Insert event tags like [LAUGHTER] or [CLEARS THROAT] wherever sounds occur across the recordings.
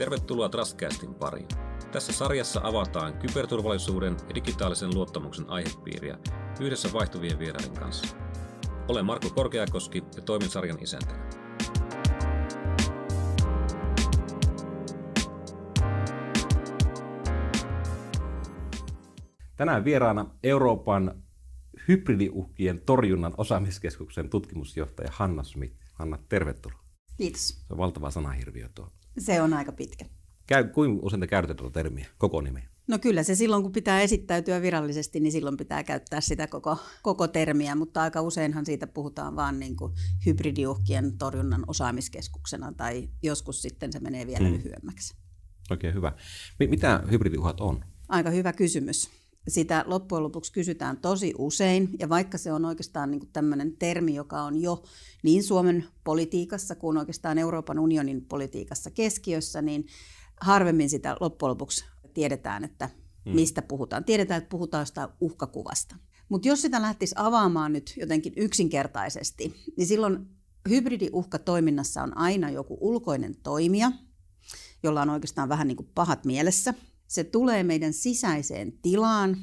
Tervetuloa Trustcastin pariin. Tässä sarjassa avataan kyberturvallisuuden ja digitaalisen luottamuksen aihepiiriä yhdessä vaihtuvien vieraiden kanssa. Olen Marko Korkeakoski ja toimin sarjan isäntänä. Tänään vieraana Euroopan hybridiuhkien torjunnan osaamiskeskuksen tutkimusjohtaja Hanna Smith. Hanna, tervetuloa. Kiitos. Se on valtava sanahirviö tuo. Se on aika pitkä. Käy, kuinka usein te käytätte tuota termiä, koko nimeä? No kyllä se silloin, kun pitää esittäytyä virallisesti, niin silloin pitää käyttää sitä koko, koko termiä, mutta aika useinhan siitä puhutaan vaan niin kuin hybridiuhkien torjunnan osaamiskeskuksena tai joskus sitten se menee vielä mm. lyhyemmäksi. Oikein hyvä. Mitä hybridiuhat on? Aika hyvä kysymys sitä loppujen lopuksi kysytään tosi usein, ja vaikka se on oikeastaan niin tämmöinen termi, joka on jo niin Suomen politiikassa kuin oikeastaan Euroopan unionin politiikassa keskiössä, niin harvemmin sitä loppujen lopuksi tiedetään, että hmm. mistä puhutaan. Tiedetään, että puhutaan sitä uhkakuvasta. Mutta jos sitä lähtisi avaamaan nyt jotenkin yksinkertaisesti, niin silloin hybridiuhkatoiminnassa on aina joku ulkoinen toimija, jolla on oikeastaan vähän niin kuin pahat mielessä – se tulee meidän sisäiseen tilaan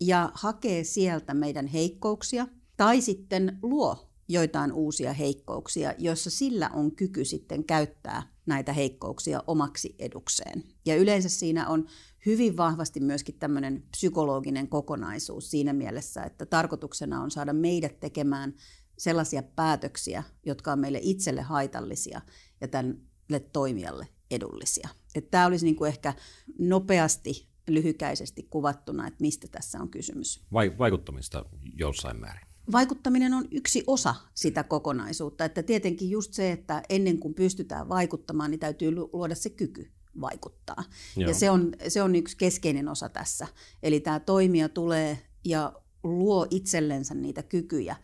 ja hakee sieltä meidän heikkouksia tai sitten luo joitain uusia heikkouksia, joissa sillä on kyky sitten käyttää näitä heikkouksia omaksi edukseen. Ja yleensä siinä on hyvin vahvasti myöskin tämmöinen psykologinen kokonaisuus siinä mielessä, että tarkoituksena on saada meidät tekemään sellaisia päätöksiä, jotka on meille itselle haitallisia ja tälle toimijalle edullisia. Tämä olisi niin kuin ehkä nopeasti, lyhykäisesti kuvattuna, että mistä tässä on kysymys. Vai, vaikuttamista jossain määrin. Vaikuttaminen on yksi osa sitä kokonaisuutta. Että tietenkin just se, että ennen kuin pystytään vaikuttamaan, niin täytyy luoda se kyky vaikuttaa. Joo. Ja se on, se on yksi keskeinen osa tässä. Eli tämä toimija tulee ja luo itsellensä niitä kykyjä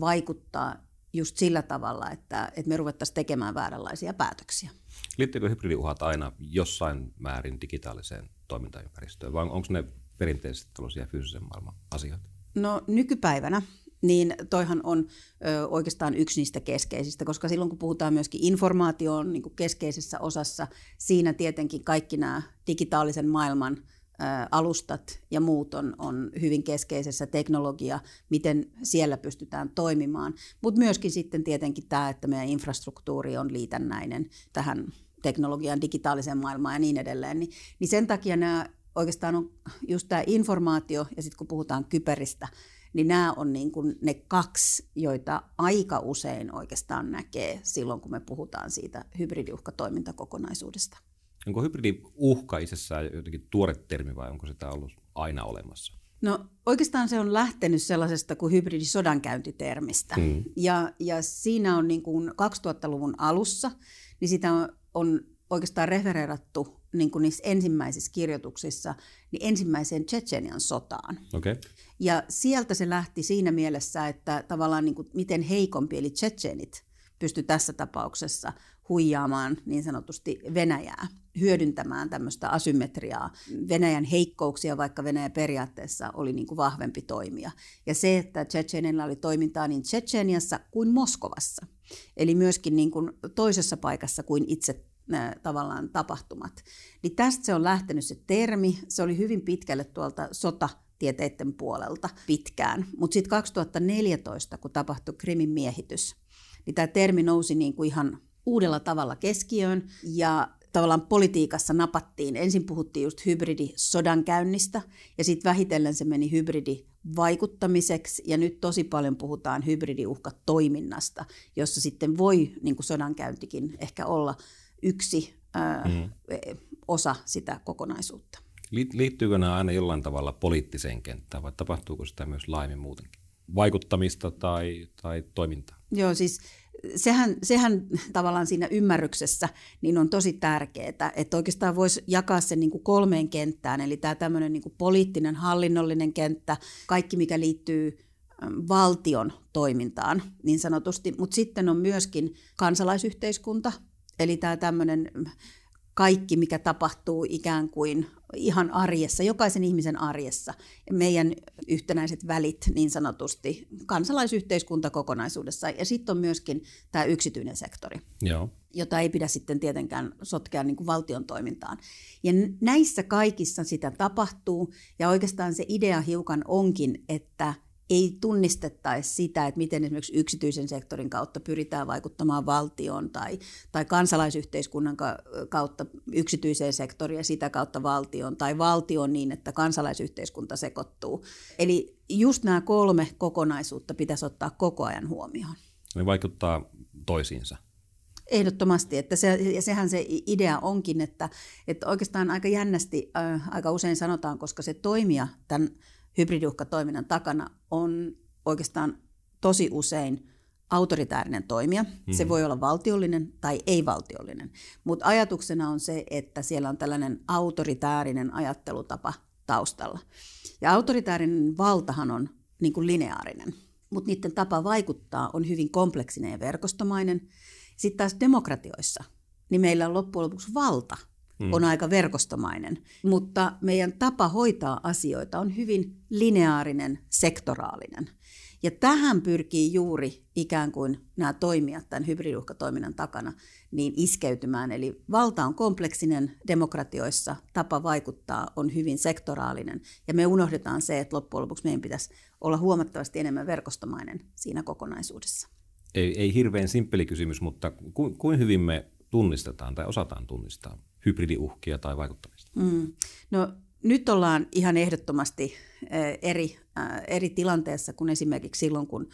vaikuttaa just sillä tavalla, että, että me ruvettaisiin tekemään vääränlaisia päätöksiä. Liittyykö hybridiuhat aina jossain määrin digitaaliseen toimintaympäristöön, vai onko ne perinteisesti tällaisia fyysisen maailman asioita? No nykypäivänä niin toihan on ö, oikeastaan yksi niistä keskeisistä, koska silloin kun puhutaan myöskin informaation niin keskeisessä osassa, siinä tietenkin kaikki nämä digitaalisen maailman alustat ja muut on, on hyvin keskeisessä teknologia, miten siellä pystytään toimimaan. Mutta myöskin sitten tietenkin tämä, että meidän infrastruktuuri on liitännäinen tähän teknologian digitaaliseen maailmaan ja niin edelleen. Niin, niin sen takia nämä oikeastaan on just tämä informaatio ja sitten kun puhutaan kyberistä, niin nämä on niin kuin ne kaksi, joita aika usein oikeastaan näkee silloin, kun me puhutaan siitä hybridiuhkatoimintakokonaisuudesta. Onko hybridiuhka itsessään jotenkin tuore termi vai onko sitä ollut aina olemassa? No oikeastaan se on lähtenyt sellaisesta kuin hybridisodankäyntitermistä. Hmm. Ja, ja siinä on niin kuin 2000-luvun alussa, niin sitä on, on oikeastaan refereerattu niin kuin niissä ensimmäisissä kirjoituksissa niin ensimmäiseen Tsetsenian sotaan. Okay. Ja sieltä se lähti siinä mielessä, että tavallaan niin kuin miten heikompi, eli Tsetsenit, pysty tässä tapauksessa huijaamaan niin sanotusti Venäjää, hyödyntämään tämmöistä asymmetriaa, Venäjän heikkouksia, vaikka Venäjä periaatteessa oli niin kuin vahvempi toimija. Ja se, että Tsechenillä oli toimintaa niin Tsecheniassa kuin Moskovassa, eli myöskin niin kuin toisessa paikassa kuin itse tavallaan tapahtumat. Niin tästä se on lähtenyt se termi, se oli hyvin pitkälle tuolta sota tieteiden puolelta pitkään. Mutta sitten 2014, kun tapahtui Krimin miehitys, niin tämä termi nousi niin kuin ihan uudella tavalla keskiöön ja tavallaan politiikassa napattiin. Ensin puhuttiin just hybridisodankäynnistä ja sitten vähitellen se meni hybridivaikuttamiseksi ja nyt tosi paljon puhutaan hybridiuhkatoiminnasta, jossa sitten voi niin kuin sodankäyntikin ehkä olla yksi ää, mm. osa sitä kokonaisuutta. Liittyykö nämä aina jollain tavalla poliittiseen kenttään vai tapahtuuko sitä myös laajemmin muutenkin? Vaikuttamista tai, tai toimintaa? Joo, siis sehän, sehän tavallaan siinä ymmärryksessä niin on tosi tärkeää, että oikeastaan voisi jakaa sen niin kuin kolmeen kenttään, eli tämä tämmöinen niin kuin poliittinen, hallinnollinen kenttä, kaikki mikä liittyy valtion toimintaan niin sanotusti, mutta sitten on myöskin kansalaisyhteiskunta, eli tämä tämmöinen kaikki, mikä tapahtuu ikään kuin ihan arjessa, jokaisen ihmisen arjessa, meidän yhtenäiset välit niin sanotusti, kansalaisyhteiskunta kokonaisuudessa. Ja sitten on myöskin tämä yksityinen sektori. Joo jota ei pidä sitten tietenkään sotkea niin kuin valtion toimintaan. Ja näissä kaikissa sitä tapahtuu, ja oikeastaan se idea hiukan onkin, että ei tunnistettaisi sitä, että miten esimerkiksi yksityisen sektorin kautta pyritään vaikuttamaan valtioon tai, tai kansalaisyhteiskunnan kautta yksityiseen sektoriin ja sitä kautta valtioon tai valtioon niin, että kansalaisyhteiskunta sekoittuu. Eli just nämä kolme kokonaisuutta pitäisi ottaa koko ajan huomioon. Ne vaikuttaa toisiinsa. Ehdottomasti, että se, ja sehän se idea onkin, että, että oikeastaan aika jännästi äh, aika usein sanotaan, koska se toimija tämän hybridiuhkatoiminnan takana on oikeastaan tosi usein autoritäärinen toimija. Mm-hmm. Se voi olla valtiollinen tai ei-valtiollinen, mutta ajatuksena on se, että siellä on tällainen autoritäärinen ajattelutapa taustalla. Ja autoritäärinen valtahan on niin kuin lineaarinen, mutta niiden tapa vaikuttaa on hyvin kompleksinen ja verkostomainen – sitten taas demokratioissa, niin meillä on loppujen lopuksi valta, mm. on aika verkostomainen, mutta meidän tapa hoitaa asioita on hyvin lineaarinen, sektoraalinen. Ja tähän pyrkii juuri ikään kuin nämä toimijat tämän hybridiuhkatoiminnan takana niin iskeytymään. Eli valta on kompleksinen demokratioissa, tapa vaikuttaa on hyvin sektoraalinen. Ja me unohdetaan se, että loppujen lopuksi meidän pitäisi olla huomattavasti enemmän verkostomainen siinä kokonaisuudessa ei, ei hirveän simppeli kysymys, mutta ku, kuin hyvin me tunnistetaan tai osataan tunnistaa hybridiuhkia tai vaikuttamista? Mm. No nyt ollaan ihan ehdottomasti eri, eri tilanteessa kuin esimerkiksi silloin, kun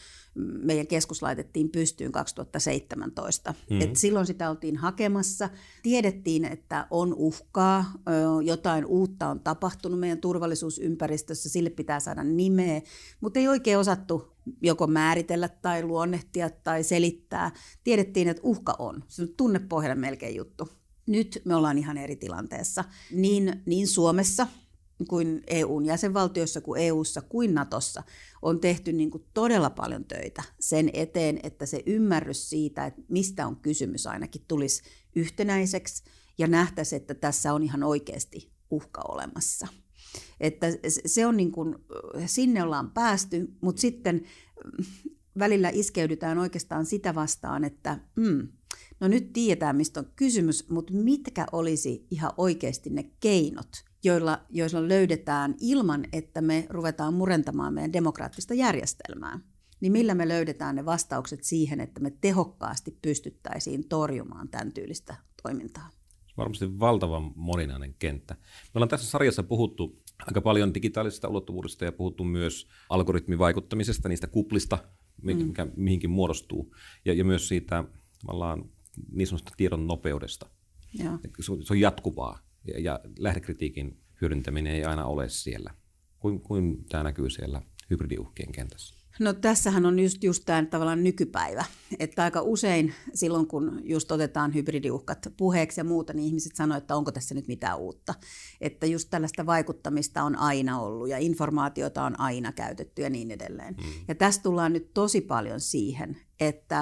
meidän keskus laitettiin pystyyn 2017. Mm-hmm. Et silloin sitä oltiin hakemassa. Tiedettiin, että on uhkaa, jotain uutta on tapahtunut meidän turvallisuusympäristössä, sille pitää saada nimeä, mutta ei oikein osattu joko määritellä tai luonnehtia tai selittää. Tiedettiin, että uhka on. Se on tunnepohjainen melkein juttu. Nyt me ollaan ihan eri tilanteessa. Niin, niin Suomessa kuin EUn jäsenvaltioissa kuin EUssa kuin Natossa on tehty niin kuin todella paljon töitä sen eteen, että se ymmärrys siitä, että mistä on kysymys ainakin tulisi yhtenäiseksi ja nähtäisi, että tässä on ihan oikeasti uhka olemassa. Että se on niin kuin, sinne ollaan päästy, mutta sitten välillä iskeydytään oikeastaan sitä vastaan, että mm, no nyt tiedetään, mistä on kysymys, mutta mitkä olisi ihan oikeasti ne keinot, joilla, joilla löydetään ilman, että me ruvetaan murentamaan meidän demokraattista järjestelmää, niin millä me löydetään ne vastaukset siihen, että me tehokkaasti pystyttäisiin torjumaan tämän tyylistä toimintaa? Varmasti valtavan moninainen kenttä. Me ollaan tässä sarjassa puhuttu aika paljon digitaalisesta ulottuvuudesta ja puhuttu myös algoritmivaikuttamisesta, niistä kuplista, mikä mm. mihinkin muodostuu, ja, ja myös siitä tavallaan niin sanotusta tiedon nopeudesta. Ja. Se, on, se on jatkuvaa ja, ja lähdekritiikin hyödyntäminen ei aina ole siellä. Kuin, kuin tämä näkyy siellä hybridiuhkien kentässä? No tässähän on just, just tämä tavallaan nykypäivä, että aika usein silloin kun just otetaan hybridiuhkat puheeksi ja muuta, niin ihmiset sanoivat, että onko tässä nyt mitään uutta. Että just tällaista vaikuttamista on aina ollut ja informaatiota on aina käytetty ja niin edelleen. Mm. Ja tässä tullaan nyt tosi paljon siihen, että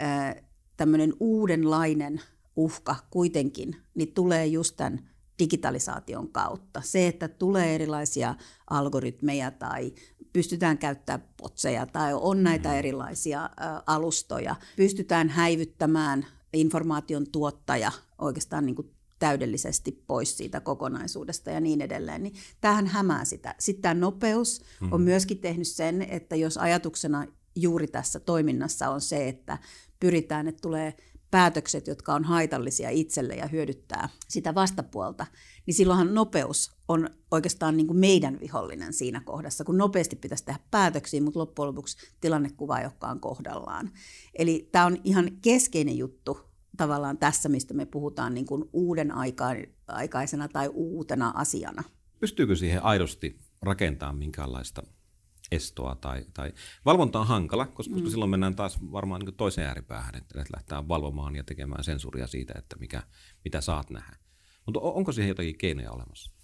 äh, tämmöinen uudenlainen uhka kuitenkin niin tulee just tämän digitalisaation kautta. Se, että tulee erilaisia algoritmeja tai pystytään käyttämään potseja tai on näitä mm. erilaisia alustoja, pystytään häivyttämään informaation tuottaja oikeastaan niin kuin täydellisesti pois siitä kokonaisuudesta ja niin edelleen, niin tähän hämää sitä. Sitten tämä nopeus on mm. myöskin tehnyt sen, että jos ajatuksena juuri tässä toiminnassa on se, että pyritään, että tulee päätökset, jotka on haitallisia itselle ja hyödyttää sitä vastapuolta, niin silloinhan nopeus on oikeastaan niin kuin meidän vihollinen siinä kohdassa, kun nopeasti pitäisi tehdä päätöksiä, mutta loppujen lopuksi tilannekuva ei olekaan kohdallaan. Eli tämä on ihan keskeinen juttu tavallaan tässä, mistä me puhutaan niin kuin uuden aikaisena tai uutena asiana. Pystyykö siihen aidosti rakentamaan minkäänlaista estoa tai, tai valvonta on hankala, koska, mm. silloin mennään taas varmaan niin toiseen ääripäähän, että, lähdetään valvomaan ja tekemään sensuuria siitä, että mikä, mitä saat nähdä. Mutta onko siihen jotakin keinoja olemassa?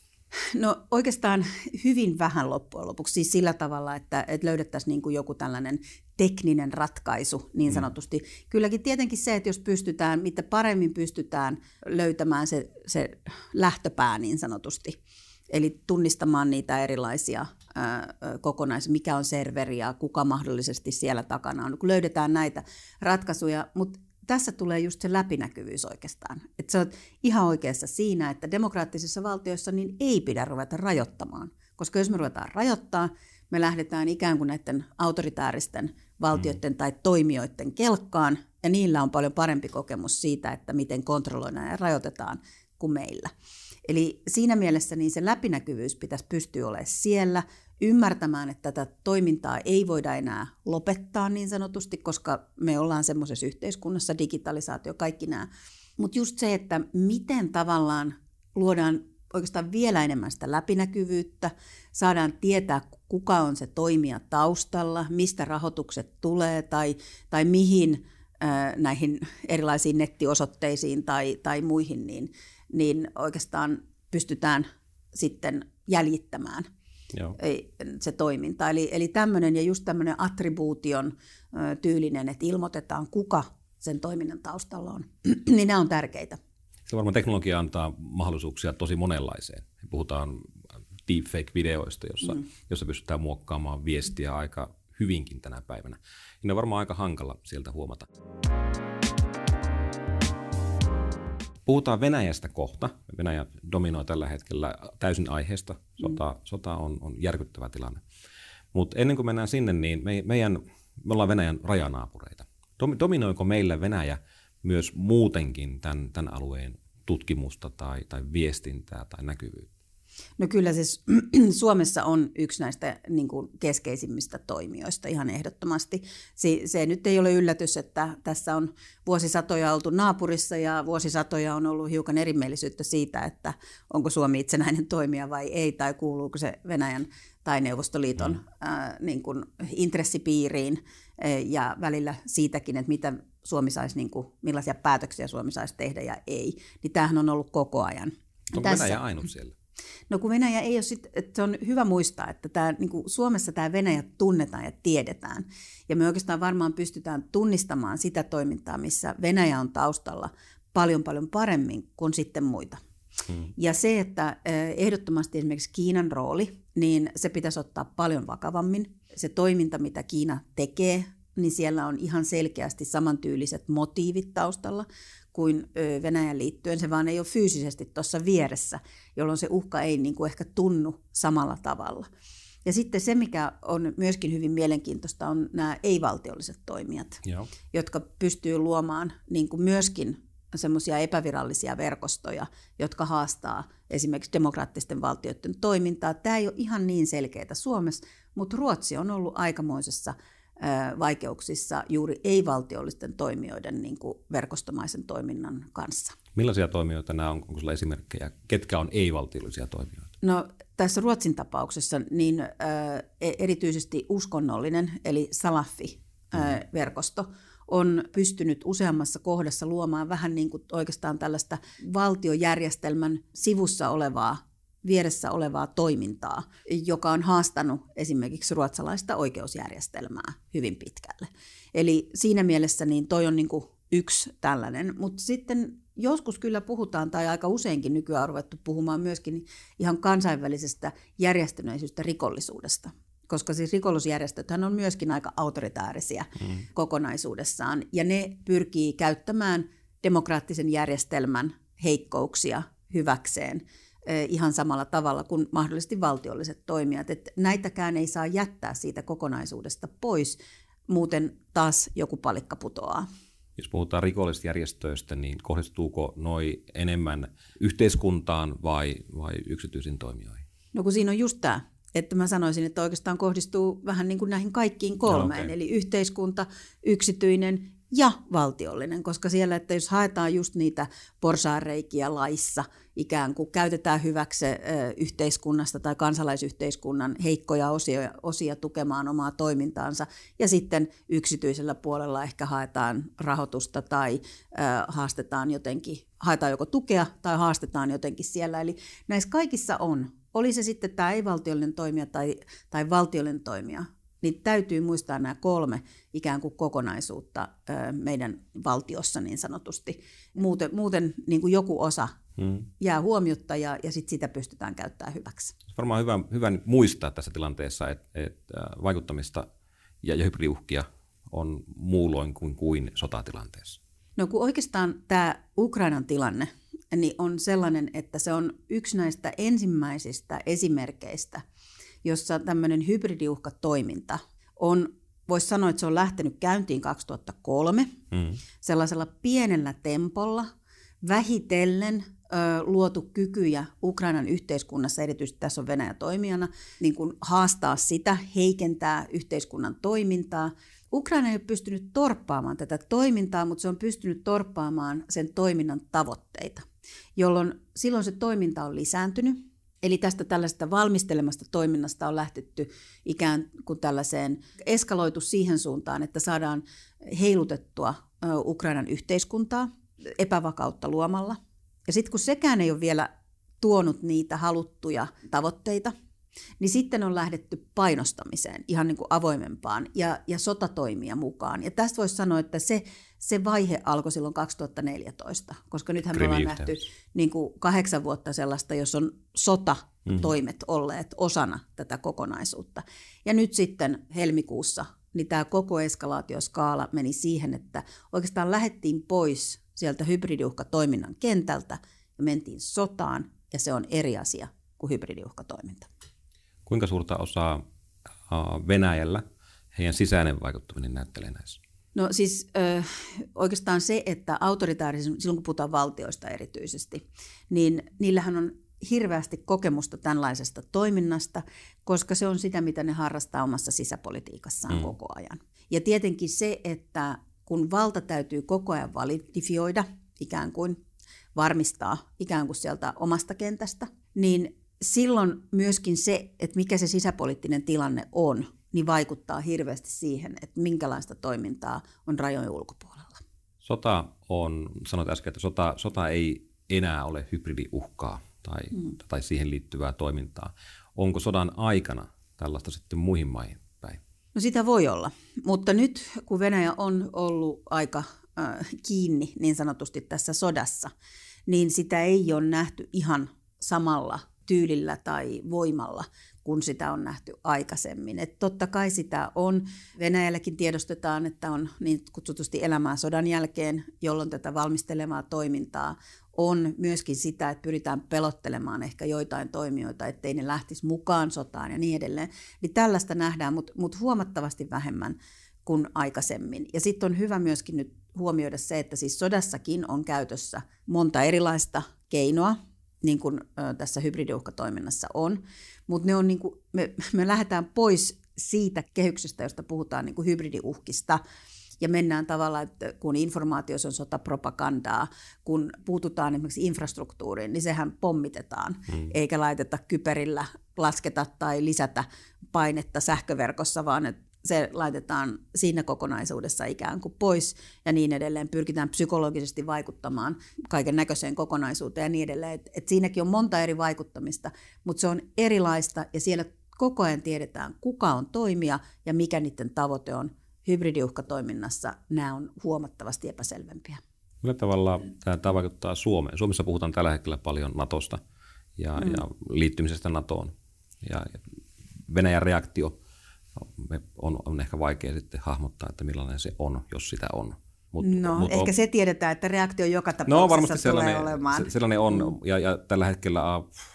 No oikeastaan hyvin vähän loppujen lopuksi, siis sillä tavalla, että, että löydettäisiin niin kuin joku tällainen tekninen ratkaisu niin mm. sanotusti. Mm. Kylläkin tietenkin se, että jos pystytään, mitä paremmin pystytään löytämään se, se lähtöpää niin sanotusti, Eli tunnistamaan niitä erilaisia kokonaisuuksia, mikä on serveri ja kuka mahdollisesti siellä takana on. Kun löydetään näitä ratkaisuja, mutta tässä tulee just se läpinäkyvyys oikeastaan. Että sä oot ihan oikeassa siinä, että demokraattisissa valtioissa niin ei pidä ruveta rajoittamaan. Koska jos me ruvetaan rajoittaa, me lähdetään ikään kuin näiden autoritääristen valtioiden mm. tai toimijoiden kelkkaan, ja niillä on paljon parempi kokemus siitä, että miten kontrolloidaan ja rajoitetaan kuin meillä. Eli siinä mielessä niin se läpinäkyvyys pitäisi pystyä olemaan siellä, ymmärtämään, että tätä toimintaa ei voida enää lopettaa niin sanotusti, koska me ollaan semmoisessa yhteiskunnassa, digitalisaatio, kaikki nämä. Mutta just se, että miten tavallaan luodaan oikeastaan vielä enemmän sitä läpinäkyvyyttä, saadaan tietää, kuka on se toimija taustalla, mistä rahoitukset tulee tai, tai mihin näihin erilaisiin nettiosoitteisiin tai, tai muihin, niin, niin oikeastaan pystytään sitten jäljittämään Joo. se toiminta. Eli, eli tämmöinen ja just tämmöinen attribuution tyylinen, että ilmoitetaan, kuka sen toiminnan taustalla on, [CLEARS THROAT] niin nämä on tärkeitä. Se varmaan teknologia antaa mahdollisuuksia tosi monenlaiseen. Puhutaan deepfake-videoista, jossa, mm. jossa pystytään muokkaamaan viestiä aika hyvinkin tänä päivänä. Ja ne on varmaan aika hankala sieltä huomata. Puhutaan Venäjästä kohta. Venäjä dominoi tällä hetkellä täysin aiheesta. Sota, mm. sota on, on järkyttävä tilanne. Mutta ennen kuin mennään sinne, niin me, meidän, me ollaan Venäjän rajanaapureita. Dominoiko meillä Venäjä myös muutenkin tämän, tämän alueen tutkimusta tai, tai viestintää tai näkyvyyttä? No kyllä siis [CLEARS THROAT] Suomessa on yksi näistä niin kuin keskeisimmistä toimijoista ihan ehdottomasti. Se, se nyt ei ole yllätys, että tässä on vuosisatoja oltu naapurissa ja vuosisatoja on ollut hiukan erimielisyyttä siitä, että onko Suomi itsenäinen [LAUGHS] toimija vai ei, tai kuuluuko se Venäjän tai Neuvostoliiton mm. ää, niin kuin intressipiiriin ja välillä siitäkin, että mitä Suomi saisi, niin kuin, millaisia päätöksiä Suomi saisi tehdä ja ei. Niin tämähän on ollut koko ajan. Onko Tässä, Venäjä ainut siellä? No kun Venäjä ei ole sit, että se on hyvä muistaa, että tämä, niin kuin Suomessa tämä Venäjä tunnetaan ja tiedetään. Ja me oikeastaan varmaan pystytään tunnistamaan sitä toimintaa, missä Venäjä on taustalla paljon paljon paremmin kuin sitten muita. Hmm. Ja se, että ehdottomasti esimerkiksi Kiinan rooli, niin se pitäisi ottaa paljon vakavammin. Se toiminta, mitä Kiina tekee, niin siellä on ihan selkeästi samantyyliset motiivit taustalla kuin Venäjän liittyen. Se vaan ei ole fyysisesti tuossa vieressä, jolloin se uhka ei niin kuin ehkä tunnu samalla tavalla. Ja sitten se, mikä on myöskin hyvin mielenkiintoista, on nämä ei-valtiolliset toimijat, Joo. jotka pystyy luomaan niin kuin myöskin semmoisia epävirallisia verkostoja, jotka haastaa esimerkiksi demokraattisten valtioiden toimintaa. Tämä ei ole ihan niin selkeää Suomessa, mutta Ruotsi on ollut aikamoisessa vaikeuksissa juuri ei-valtiollisten toimijoiden niin kuin verkostomaisen toiminnan kanssa. Millaisia toimijoita nämä on? Onko sinulla esimerkkejä? Ketkä on ei-valtiollisia toimijoita? No, tässä Ruotsin tapauksessa niin äh, erityisesti uskonnollinen eli Salafi-verkosto mm. on pystynyt useammassa kohdassa luomaan vähän niin kuin oikeastaan tällaista valtiojärjestelmän sivussa olevaa vieressä olevaa toimintaa, joka on haastanut esimerkiksi ruotsalaista oikeusjärjestelmää hyvin pitkälle. Eli siinä mielessä niin toi on niin kuin yksi tällainen, mutta sitten joskus kyllä puhutaan, tai aika useinkin nykyään on ruvettu puhumaan myöskin ihan kansainvälisestä järjestäneisyystä rikollisuudesta. Koska siis rikollisjärjestöthän on myöskin aika autoritäärisiä mm. kokonaisuudessaan, ja ne pyrkii käyttämään demokraattisen järjestelmän heikkouksia hyväkseen ihan samalla tavalla kuin mahdollisesti valtiolliset toimijat. Että näitäkään ei saa jättää siitä kokonaisuudesta pois, muuten taas joku palikka putoaa. Jos puhutaan rikollisjärjestöistä, niin kohdistuuko noi enemmän yhteiskuntaan vai, vai yksityisiin toimijoihin? No kun siinä on just tämä, että mä sanoisin, että oikeastaan kohdistuu vähän niin kuin näihin kaikkiin kolmeen, no, okay. eli yhteiskunta, yksityinen ja valtiollinen, koska siellä, että jos haetaan just niitä porsaareikiä laissa, ikään kuin käytetään hyväksi yhteiskunnasta tai kansalaisyhteiskunnan heikkoja osia, osia tukemaan omaa toimintaansa, ja sitten yksityisellä puolella ehkä haetaan rahoitusta tai haastetaan jotenkin, haetaan joko tukea tai haastetaan jotenkin siellä. Eli näissä kaikissa on, oli se sitten tämä ei-valtiollinen toimija tai, tai valtiollinen toimija, niin täytyy muistaa nämä kolme ikään kuin kokonaisuutta meidän valtiossa niin sanotusti. Muuten, muuten niin kuin joku osa hmm. jää huomiota ja, ja sit sitä pystytään käyttämään hyväksi. Varmaan hyvä, hyvä muistaa tässä tilanteessa, että, että vaikuttamista ja, ja hybridiuhkia on muulloin kuin, kuin sotatilanteessa. No kun oikeastaan tämä Ukrainan tilanne niin on sellainen, että se on yksi näistä ensimmäisistä esimerkkeistä, jossa tämmöinen hybridiuhkatoiminta on, voisi sanoa, että se on lähtenyt käyntiin 2003 mm. sellaisella pienellä tempolla, vähitellen ö, luotu kykyjä Ukrainan yhteiskunnassa, erityisesti tässä on Venäjä toimijana, niin kuin haastaa sitä, heikentää yhteiskunnan toimintaa. Ukraina ei ole pystynyt torppaamaan tätä toimintaa, mutta se on pystynyt torppaamaan sen toiminnan tavoitteita, jolloin silloin se toiminta on lisääntynyt. Eli tästä tällaista valmistelemasta toiminnasta on lähtetty ikään kuin tällaiseen, eskaloitu siihen suuntaan, että saadaan heilutettua Ukrainan yhteiskuntaa epävakautta luomalla – ja sitten kun sekään ei ole vielä tuonut niitä haluttuja tavoitteita, niin sitten on lähdetty painostamiseen ihan niin kuin avoimempaan ja, ja sotatoimia mukaan. Ja tästä voisi sanoa, että se, se vaihe alkoi silloin 2014, koska nythän me ollaan nähty niin kuin kahdeksan vuotta sellaista, jos on sotatoimet mm. olleet osana tätä kokonaisuutta. Ja nyt sitten helmikuussa niin tämä koko eskalaatioskaala meni siihen, että oikeastaan lähettiin pois sieltä hybridiuhkatoiminnan kentältä ja mentiin sotaan, ja se on eri asia kuin hybridiuhkatoiminta. Kuinka suurta osaa Venäjällä heidän sisäinen vaikuttaminen näyttelee näissä? No siis ö, oikeastaan se, että autoritaarisen, silloin kun puhutaan valtioista erityisesti, niin niillähän on hirveästi kokemusta tämänlaisesta toiminnasta, koska se on sitä, mitä ne harrastaa omassa sisäpolitiikassaan mm. koko ajan. Ja tietenkin se, että kun valta täytyy koko ajan validifioida, ikään kuin varmistaa ikään kuin sieltä omasta kentästä, niin silloin myöskin se, että mikä se sisäpoliittinen tilanne on, niin vaikuttaa hirveästi siihen, että minkälaista toimintaa on rajojen ulkopuolella. Sota on, sanoit äsken, että sota, sota ei enää ole hybridiuhkaa tai, mm. tai siihen liittyvää toimintaa. Onko sodan aikana tällaista sitten muihin maihin päin? No sitä voi olla, mutta nyt kun Venäjä on ollut aika äh, kiinni niin sanotusti tässä sodassa, niin sitä ei ole nähty ihan samalla tyylillä tai voimalla, kun sitä on nähty aikaisemmin. Et totta kai sitä on. Venäjälläkin tiedostetaan, että on niin kutsutusti elämää sodan jälkeen, jolloin tätä valmistelemaa toimintaa on myöskin sitä, että pyritään pelottelemaan ehkä joitain toimijoita, ettei ne lähtisi mukaan sotaan ja niin edelleen. Niin tällaista nähdään, mutta mut huomattavasti vähemmän kuin aikaisemmin. Ja sitten on hyvä myöskin nyt huomioida se, että siis sodassakin on käytössä monta erilaista keinoa, niin kuin tässä hybridiuhkatoiminnassa on, mutta ne on niin kuin, me, me lähdetään pois siitä kehyksestä, josta puhutaan niin kuin hybridiuhkista, ja mennään tavallaan, että kun informaatiossa on sotapropagandaa, kun puututaan esimerkiksi infrastruktuuriin, niin sehän pommitetaan, mm. eikä laiteta kyperillä lasketa tai lisätä painetta sähköverkossa, vaan että se laitetaan siinä kokonaisuudessa ikään kuin pois ja niin edelleen. Pyrkitään psykologisesti vaikuttamaan kaiken näköiseen kokonaisuuteen ja niin edelleen. Et, et siinäkin on monta eri vaikuttamista, mutta se on erilaista ja siellä koko ajan tiedetään, kuka on toimija ja mikä niiden tavoite on hybridiuhkatoiminnassa nämä on huomattavasti epäselvempiä. Millä tavalla tämä vaikuttaa Suomeen? Suomessa puhutaan tällä hetkellä paljon Natosta ja, mm. ja liittymisestä NATOon. Ja Venäjän reaktio on, on ehkä vaikea sitten hahmottaa, että millainen se on, jos sitä on. Mut, no, mut ehkä on, se tiedetään, että reaktio joka no, tapauksessa no, varmasti sellainen, tulee olemaan. Se, sellainen on, mm. ja, ja tällä hetkellä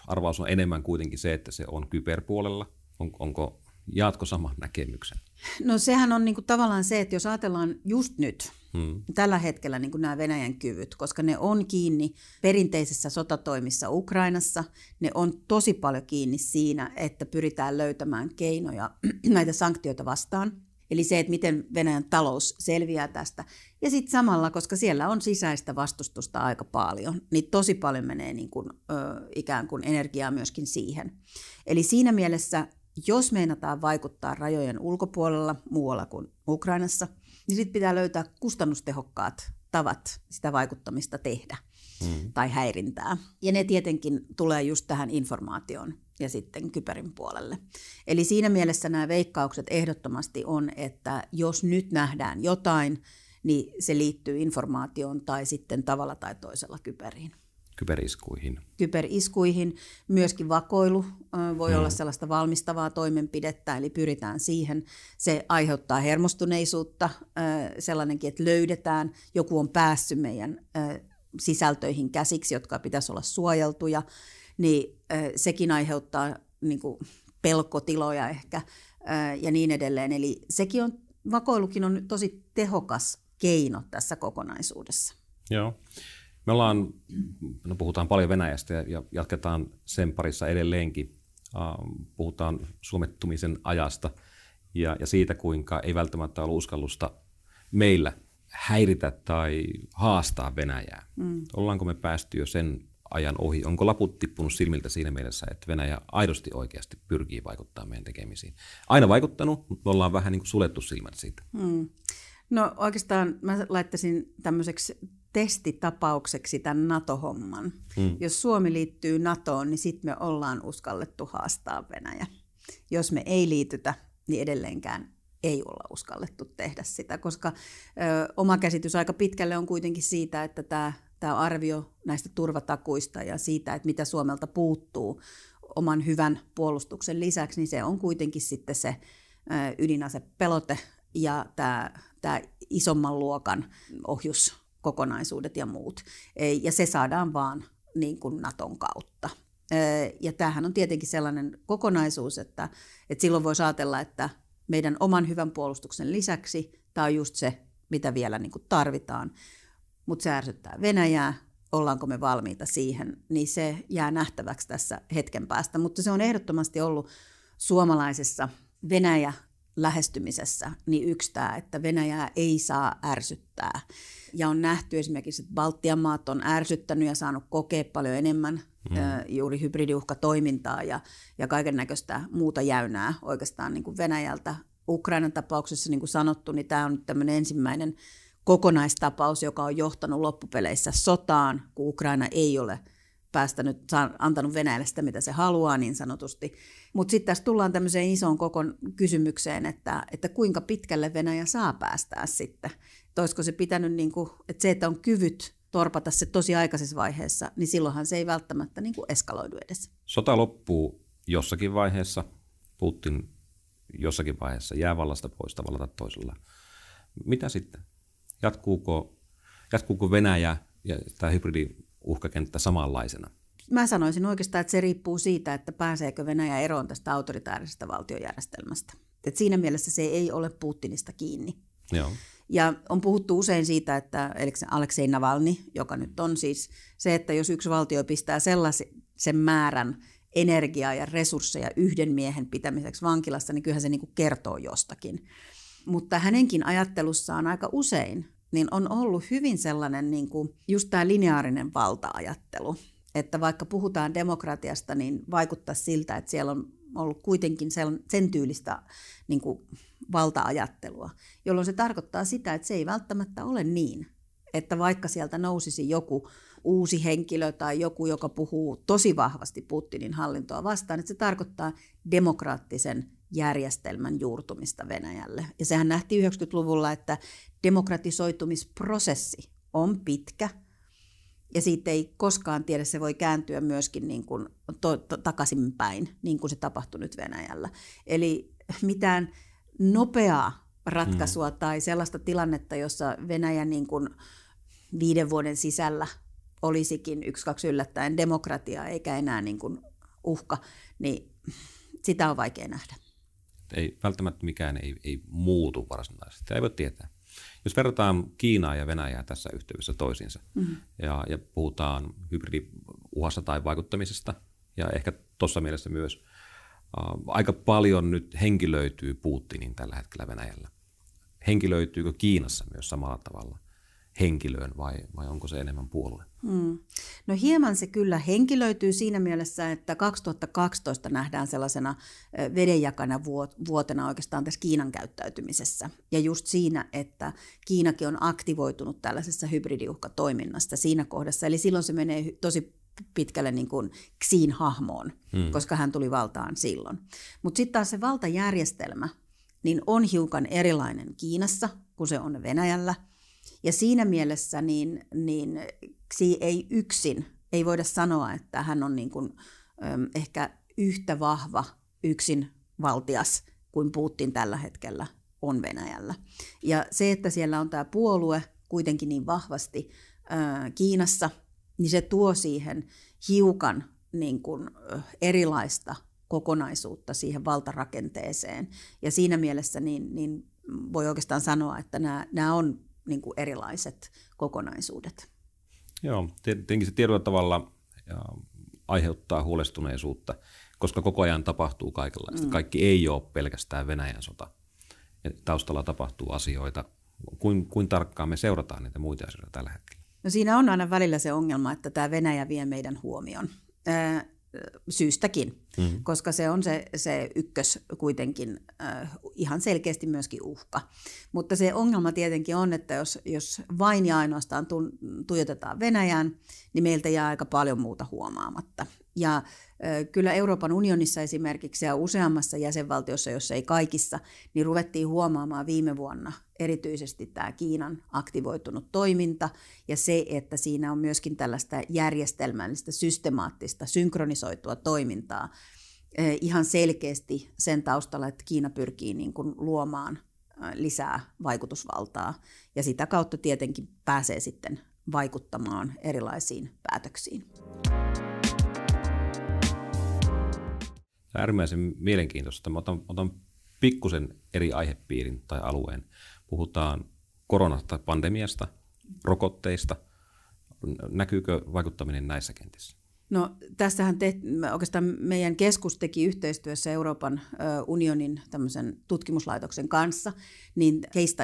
arvaus on enemmän kuitenkin se, että se on kyberpuolella. On, onko Jaatko saman näkemyksen? No sehän on niin kuin tavallaan se, että jos ajatellaan just nyt, hmm. tällä hetkellä niin kuin nämä Venäjän kyvyt, koska ne on kiinni perinteisessä sotatoimissa Ukrainassa, ne on tosi paljon kiinni siinä, että pyritään löytämään keinoja [CLEARS THROAT] näitä sanktioita vastaan. Eli se, että miten Venäjän talous selviää tästä. Ja sitten samalla, koska siellä on sisäistä vastustusta aika paljon, niin tosi paljon menee niin kuin, ö, ikään kuin energiaa myöskin siihen. Eli siinä mielessä jos meinataan vaikuttaa rajojen ulkopuolella muualla kuin Ukrainassa, niin sitten pitää löytää kustannustehokkaat tavat sitä vaikuttamista tehdä mm. tai häirintää. Ja ne tietenkin tulee just tähän informaatioon ja sitten kyberin puolelle. Eli siinä mielessä nämä veikkaukset ehdottomasti on, että jos nyt nähdään jotain, niin se liittyy informaatioon tai sitten tavalla tai toisella kyberiin. Kyberiskuihin. Kyberiskuihin. Myöskin vakoilu voi hmm. olla sellaista valmistavaa toimenpidettä, eli pyritään siihen. Se aiheuttaa hermostuneisuutta, sellainenkin, että löydetään, joku on päässyt meidän sisältöihin käsiksi, jotka pitäisi olla suojeltuja, niin sekin aiheuttaa niin kuin pelkotiloja ehkä ja niin edelleen. Eli sekin on, vakoilukin on tosi tehokas keino tässä kokonaisuudessa. Joo. Me ollaan, no puhutaan paljon Venäjästä ja jatketaan sen parissa edelleenkin. Puhutaan suomettumisen ajasta ja, ja siitä, kuinka ei välttämättä ollut uskallusta meillä häiritä tai haastaa Venäjää. Mm. Ollaanko me päästy jo sen ajan ohi? Onko laput tippunut silmiltä siinä mielessä, että Venäjä aidosti oikeasti pyrkii vaikuttaa meidän tekemisiin? Aina vaikuttanut, mutta me ollaan vähän niin kuin suljettu silmät siitä. Mm. No oikeastaan mä laittaisin tämmöiseksi testitapaukseksi tämän NATO-homman. Mm. Jos Suomi liittyy NATOon, niin sitten me ollaan uskallettu haastaa Venäjä. Jos me ei liitytä, niin edelleenkään ei olla uskallettu tehdä sitä, koska ö, oma käsitys aika pitkälle on kuitenkin siitä, että tämä, tämä arvio näistä turvatakuista ja siitä, että mitä Suomelta puuttuu oman hyvän puolustuksen lisäksi, niin se on kuitenkin sitten se ö, ydinasepelote ja tämä, tämä isomman luokan ohjuskokonaisuudet ja muut. Ja se saadaan vaan niin kuin Naton kautta. Ja tämähän on tietenkin sellainen kokonaisuus, että, että silloin voisi ajatella, että meidän oman hyvän puolustuksen lisäksi tämä on just se, mitä vielä niin kuin tarvitaan. Mutta se ärsyttää Venäjää, ollaanko me valmiita siihen, niin se jää nähtäväksi tässä hetken päästä. Mutta se on ehdottomasti ollut suomalaisessa Venäjä lähestymisessä niin yksi tämä, että Venäjää ei saa ärsyttää. Ja on nähty esimerkiksi, että Baltian maat on ärsyttänyt ja saanut kokea paljon enemmän mm. juuri hybridiuhkatoimintaa ja, ja kaiken näköistä muuta jäynää oikeastaan niin kuin Venäjältä. Ukrainan tapauksessa, niin kuin sanottu, niin tämä on nyt tämmöinen ensimmäinen kokonaistapaus, joka on johtanut loppupeleissä sotaan, kun Ukraina ei ole – päästänyt, antanut Venäjälle sitä, mitä se haluaa niin sanotusti. Mutta sitten tässä tullaan tämmöiseen isoon kokon kysymykseen, että, että kuinka pitkälle Venäjä saa päästää sitten. Että olisiko se pitänyt, niin kuin, että se, että on kyvyt torpata se tosi aikaisessa vaiheessa, niin silloinhan se ei välttämättä niin kuin eskaloidu edes. Sota loppuu jossakin vaiheessa, Putin jossakin vaiheessa jää vallasta pois tavalla tai toisella. Mitä sitten? Jatkuuko, jatkuuko Venäjä ja tämä hybridi uhkakenttä samanlaisena? Mä sanoisin oikeastaan, että se riippuu siitä, että pääseekö Venäjä eroon tästä autoritaarisesta valtiojärjestelmästä. Et siinä mielessä se ei ole Putinista kiinni. Joo. Ja on puhuttu usein siitä, että Aleksei Navalny, joka nyt on siis se, että jos yksi valtio pistää sellaisen määrän energiaa ja resursseja yhden miehen pitämiseksi vankilassa, niin kyllähän se niin kuin kertoo jostakin. Mutta hänenkin ajattelussaan aika usein niin on ollut hyvin sellainen niin kuin just tämä lineaarinen valta-ajattelu. Että vaikka puhutaan demokratiasta, niin vaikuttaa siltä, että siellä on ollut kuitenkin sen, tyylistä niin kuin valta-ajattelua, jolloin se tarkoittaa sitä, että se ei välttämättä ole niin, että vaikka sieltä nousisi joku uusi henkilö tai joku, joka puhuu tosi vahvasti Putinin hallintoa vastaan, että se tarkoittaa demokraattisen järjestelmän juurtumista Venäjälle. Ja sehän nähtiin 90-luvulla, että demokratisoitumisprosessi on pitkä, ja siitä ei koskaan tiedä, se voi kääntyä myöskin niin kuin to, to, takaisinpäin, niin kuin se tapahtui nyt Venäjällä. Eli mitään nopeaa ratkaisua mm. tai sellaista tilannetta, jossa Venäjä niin kuin viiden vuoden sisällä olisikin yksi, kaksi yllättäen demokratia eikä enää niin kuin uhka, niin sitä on vaikea nähdä. Ei, välttämättä mikään ei, ei muutu varsinaisesti, ei voi tietää. Jos verrataan Kiinaa ja Venäjää tässä yhteydessä toisiinsa mm-hmm. ja, ja puhutaan hybridiuhasta tai vaikuttamisesta, ja ehkä tuossa mielessä myös äh, aika paljon nyt henkilöityy Putinin tällä hetkellä Venäjällä. Henkilöityykö Kiinassa myös samalla tavalla? Henkilöön vai, vai onko se enemmän puolue? Hmm. No hieman se kyllä henkilöityy siinä mielessä, että 2012 nähdään sellaisena vedenjakana vuotena oikeastaan tässä Kiinan käyttäytymisessä. Ja just siinä, että Kiinakin on aktivoitunut tällaisessa hybridiuhkatoiminnassa siinä kohdassa. Eli silloin se menee tosi pitkälle niin kuin Xiin hahmoon, hmm. koska hän tuli valtaan silloin. Mutta sitten taas se valtajärjestelmä niin on hiukan erilainen Kiinassa kuin se on Venäjällä – ja siinä mielessä niin, niin ei yksin Ei voida sanoa, että hän on niin kuin, ehkä yhtä vahva yksin valtias kuin Putin tällä hetkellä on Venäjällä. Ja se, että siellä on tämä puolue kuitenkin niin vahvasti Kiinassa, niin se tuo siihen hiukan niin kuin, erilaista kokonaisuutta siihen valtarakenteeseen. Ja siinä mielessä niin, niin voi oikeastaan sanoa, että nämä, nämä on niin kuin erilaiset kokonaisuudet. Joo, tietenkin se tietyllä tavalla aiheuttaa huolestuneisuutta, koska koko ajan tapahtuu kaikenlaista. Mm. Kaikki ei ole pelkästään Venäjän sota. Taustalla tapahtuu asioita. Kuin, kuin tarkkaan me seurataan niitä muita asioita tällä hetkellä? No siinä on aina välillä se ongelma, että tämä Venäjä vie meidän huomion syystäkin, mm. koska se on se, se ykkös kuitenkin äh, ihan selkeästi myöskin uhka. Mutta se ongelma tietenkin on, että jos, jos vain ja ainoastaan tu, tuijotetaan Venäjään, niin meiltä jää aika paljon muuta huomaamatta. Ja Kyllä Euroopan unionissa esimerkiksi ja useammassa jäsenvaltiossa, jos ei kaikissa, niin ruvettiin huomaamaan viime vuonna erityisesti tämä Kiinan aktivoitunut toiminta ja se, että siinä on myöskin tällaista järjestelmällistä, systemaattista, synkronisoitua toimintaa ihan selkeästi sen taustalla, että Kiina pyrkii niin kuin luomaan lisää vaikutusvaltaa ja sitä kautta tietenkin pääsee sitten vaikuttamaan erilaisiin päätöksiin. Äärimmäisen mielenkiintoista. Mä otan, otan pikkusen eri aihepiirin tai alueen. Puhutaan koronasta, pandemiasta, rokotteista. Näkyykö vaikuttaminen näissä kentissä? No tässähän te, oikeastaan meidän keskus teki yhteistyössä Euroopan unionin tämmöisen tutkimuslaitoksen kanssa niin case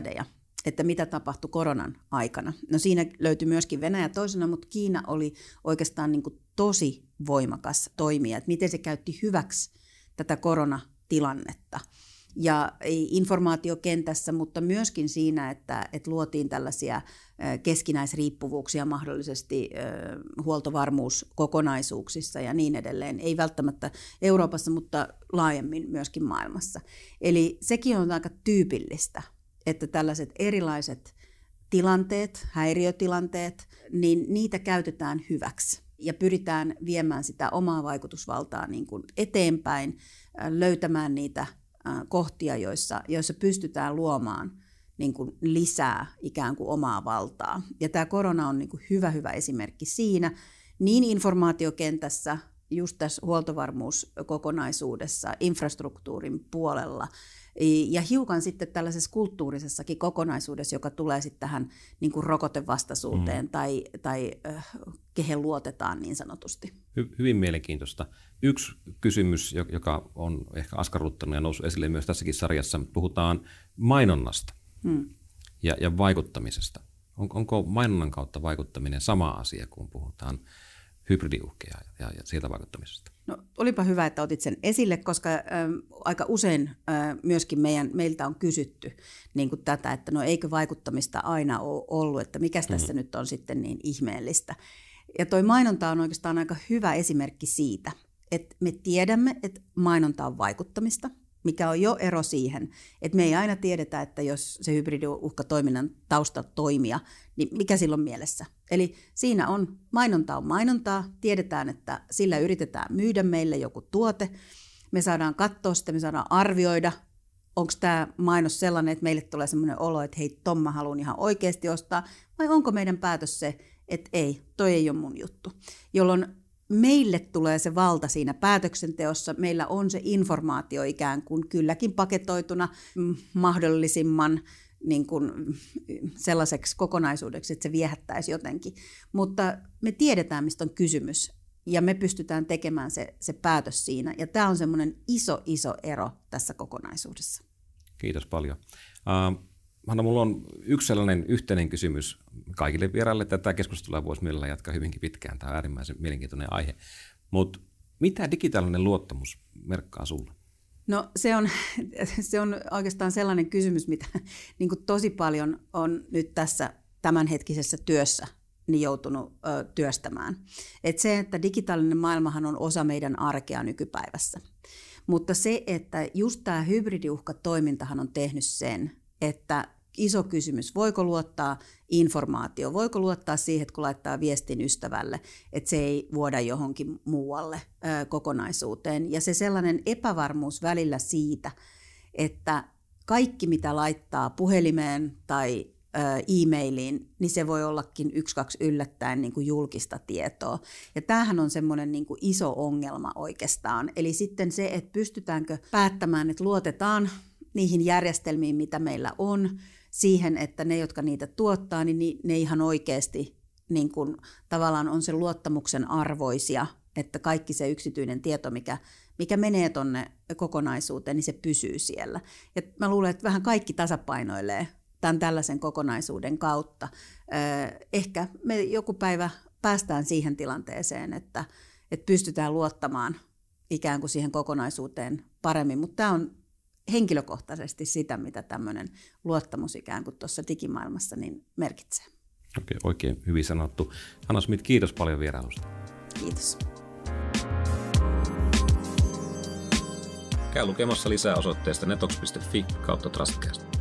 että mitä tapahtui koronan aikana. No siinä löytyi myöskin Venäjä toisena, mutta Kiina oli oikeastaan niin kuin tosi voimakas toimija, että miten se käytti hyväksi tätä koronatilannetta. Ja informaatiokentässä, mutta myöskin siinä, että, että luotiin tällaisia keskinäisriippuvuuksia mahdollisesti huoltovarmuuskokonaisuuksissa ja niin edelleen. Ei välttämättä Euroopassa, mutta laajemmin myöskin maailmassa. Eli sekin on aika tyypillistä, että tällaiset erilaiset tilanteet, häiriötilanteet, niin niitä käytetään hyväksi ja pyritään viemään sitä omaa vaikutusvaltaa niin kuin eteenpäin, löytämään niitä kohtia, joissa, joissa pystytään luomaan niin kuin lisää ikään kuin omaa valtaa. Ja tämä korona on niin kuin hyvä, hyvä esimerkki siinä, niin informaatiokentässä, just tässä huoltovarmuuskokonaisuudessa, infrastruktuurin puolella, ja hiukan sitten tällaisessa kulttuurisessakin kokonaisuudessa, joka tulee sitten tähän niin kuin rokotevastaisuuteen mm. tai, tai äh, kehen luotetaan niin sanotusti. Hy- hyvin mielenkiintoista. Yksi kysymys, joka on ehkä askarruttanut ja noussut esille myös tässäkin sarjassa, puhutaan mainonnasta mm. ja, ja vaikuttamisesta. On, onko mainonnan kautta vaikuttaminen sama asia, kun puhutaan hybridiuhkeja ja, ja sieltä vaikuttamisesta? No, olipa hyvä, että otit sen esille, koska ö, aika usein ö, myöskin meidän, meiltä on kysytty niin kuin tätä, että no eikö vaikuttamista aina ole ollut, että mikä tässä mm-hmm. nyt on sitten niin ihmeellistä. Ja toi mainonta on oikeastaan aika hyvä esimerkki siitä, että me tiedämme, että mainonta on vaikuttamista – mikä on jo ero siihen, että me ei aina tiedetä, että jos se hybridiuhkatoiminnan tausta toimia, niin mikä silloin mielessä. Eli siinä on, mainonta on mainontaa, tiedetään, että sillä yritetään myydä meille joku tuote, me saadaan katsoa sitä, me saadaan arvioida, onko tämä mainos sellainen, että meille tulee sellainen olo, että hei, Tom mä haluan ihan oikeasti ostaa, vai onko meidän päätös se, että ei, toi ei ole mun juttu. Jolloin meille tulee se valta siinä päätöksenteossa, meillä on se informaatio ikään kuin kylläkin paketoituna mahdollisimman niin kuin sellaiseksi kokonaisuudeksi, että se viehättäisi jotenkin. Mutta me tiedetään, mistä on kysymys ja me pystytään tekemään se, se päätös siinä. Ja tämä on semmoinen iso, iso ero tässä kokonaisuudessa. Kiitos paljon. Hanna, mulla on yksi sellainen yhteinen kysymys kaikille vieraille. Tätä keskustelua voisi mielellä jatkaa hyvinkin pitkään. Tämä on äärimmäisen mielenkiintoinen aihe. Mutta mitä digitaalinen luottamus merkkaa sulle? No se on, se on oikeastaan sellainen kysymys, mitä niin tosi paljon on nyt tässä tämänhetkisessä työssä niin joutunut ö, työstämään. Et se, että digitaalinen maailmahan on osa meidän arkea nykypäivässä. Mutta se, että just tämä hybridiuhkatoimintahan on tehnyt sen, että iso kysymys. Voiko luottaa informaatio? Voiko luottaa siihen, että kun laittaa viestin ystävälle, että se ei vuoda johonkin muualle ö, kokonaisuuteen? Ja se sellainen epävarmuus välillä siitä, että kaikki mitä laittaa puhelimeen tai e-mailiin, niin se voi ollakin yksi, kaksi yllättäen niin kuin julkista tietoa. Ja tämähän on semmoinen niin kuin iso ongelma oikeastaan. Eli sitten se, että pystytäänkö päättämään, että luotetaan niihin järjestelmiin, mitä meillä on, siihen, että ne, jotka niitä tuottaa, niin ne ihan oikeasti niin kuin, tavallaan on sen luottamuksen arvoisia, että kaikki se yksityinen tieto, mikä, mikä menee tuonne kokonaisuuteen, niin se pysyy siellä. Ja mä luulen, että vähän kaikki tasapainoilee tämän tällaisen kokonaisuuden kautta. Ehkä me joku päivä päästään siihen tilanteeseen, että, että pystytään luottamaan ikään kuin siihen kokonaisuuteen paremmin, mutta tämä on henkilökohtaisesti sitä, mitä tämmöinen luottamus ikään kuin tuossa digimaailmassa niin merkitsee. Okei, oikein hyvin sanottu. Hanna Smith, kiitos paljon vierailusta. Kiitos. Käy lukemassa lisää osoitteesta netox.fi kautta trustcast.